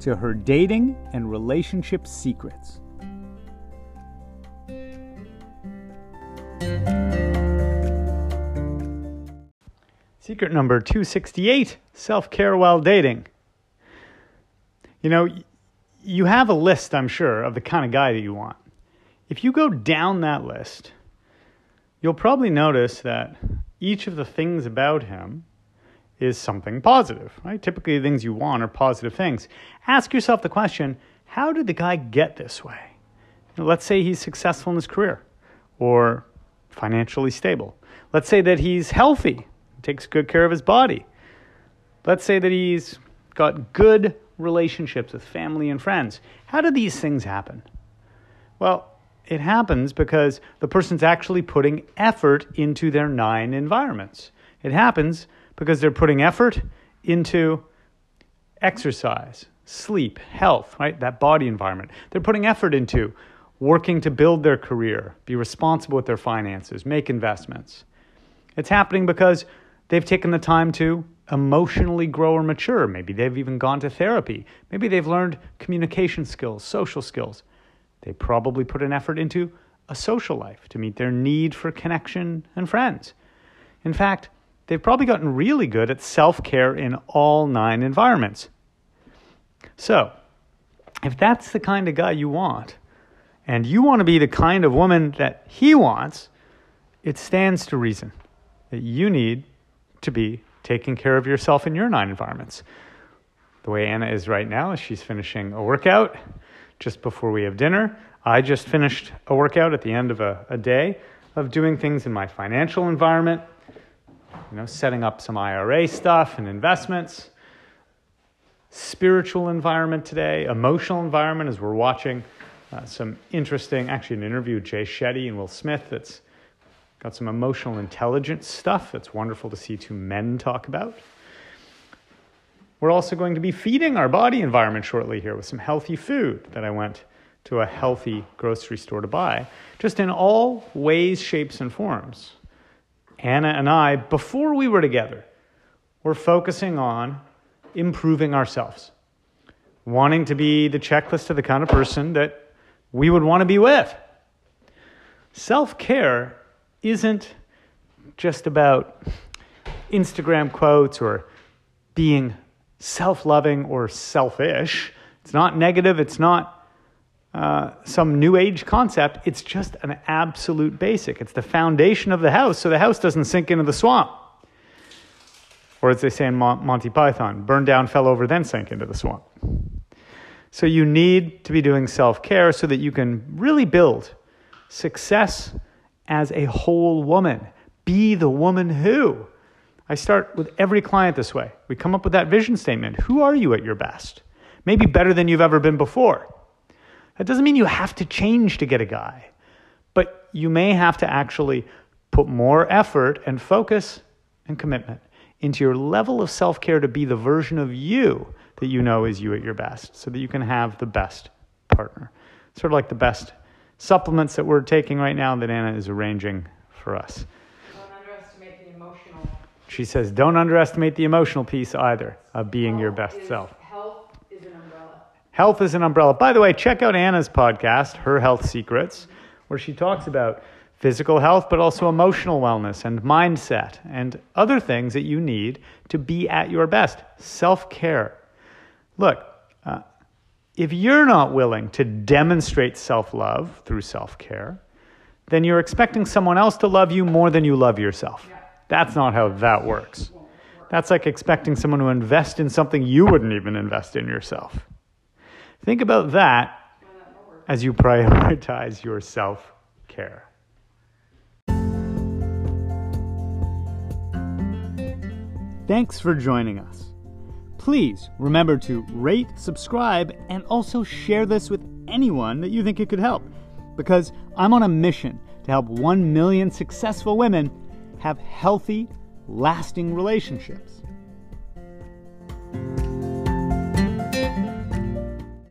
to her dating and relationship secrets. Secret number 268 self care while dating. You know, you have a list, I'm sure, of the kind of guy that you want. If you go down that list, you'll probably notice that each of the things about him is something positive, right? Typically, the things you want are positive things. Ask yourself the question how did the guy get this way? let's say he's successful in his career or financially stable. Let's say that he's healthy, takes good care of his body. Let's say that he's got good relationships with family and friends. How do these things happen? Well, it happens because the person's actually putting effort into their nine environments. It happens because they're putting effort into exercise, sleep, health, right? That body environment. They're putting effort into working to build their career, be responsible with their finances, make investments. It's happening because they've taken the time to emotionally grow or mature. Maybe they've even gone to therapy. Maybe they've learned communication skills, social skills. They probably put an effort into a social life to meet their need for connection and friends. In fact, they've probably gotten really good at self care in all nine environments. So, if that's the kind of guy you want, and you want to be the kind of woman that he wants, it stands to reason that you need to be taking care of yourself in your nine environments. The way Anna is right now is she's finishing a workout just before we have dinner. I just finished a workout at the end of a, a day of doing things in my financial environment, you know, setting up some IRA stuff and investments, spiritual environment today, emotional environment as we're watching uh, some interesting, actually, an interview with Jay Shetty and Will Smith that's got some emotional intelligence stuff that's wonderful to see two men talk about. We're also going to be feeding our body environment shortly here with some healthy food that I went to a healthy grocery store to buy, just in all ways, shapes, and forms. Anna and I, before we were together, were focusing on improving ourselves, wanting to be the checklist of the kind of person that we would want to be with. Self care isn't just about Instagram quotes or being self loving or selfish. It's not negative, it's not uh, some new age concept. It's just an absolute basic. It's the foundation of the house, so the house doesn't sink into the swamp. Or as they say in Monty Python, burn down, fell over, then sank into the swamp. So you need to be doing self care so that you can really build success as a whole woman. Be the woman who. I start with every client this way. We come up with that vision statement. Who are you at your best? Maybe better than you've ever been before. That doesn't mean you have to change to get a guy, but you may have to actually put more effort and focus and commitment into your level of self care to be the version of you that you know is you at your best so that you can have the best partner. Sort of like the best supplements that we're taking right now that Anna is arranging for us. Don't underestimate the emotional. She says, don't underestimate the emotional piece either of being your best self. Health is an umbrella. Health is an umbrella. By the way, check out Anna's podcast, Her Health Secrets, where she talks about physical health, but also emotional wellness and mindset and other things that you need to be at your best. Self care. Look, uh, if you're not willing to demonstrate self love through self care, then you're expecting someone else to love you more than you love yourself. That's not how that works. That's like expecting someone to invest in something you wouldn't even invest in yourself. Think about that as you prioritize your self care. Thanks for joining us. Please remember to rate, subscribe, and also share this with anyone that you think it could help. Because I'm on a mission to help 1 million successful women have healthy, lasting relationships.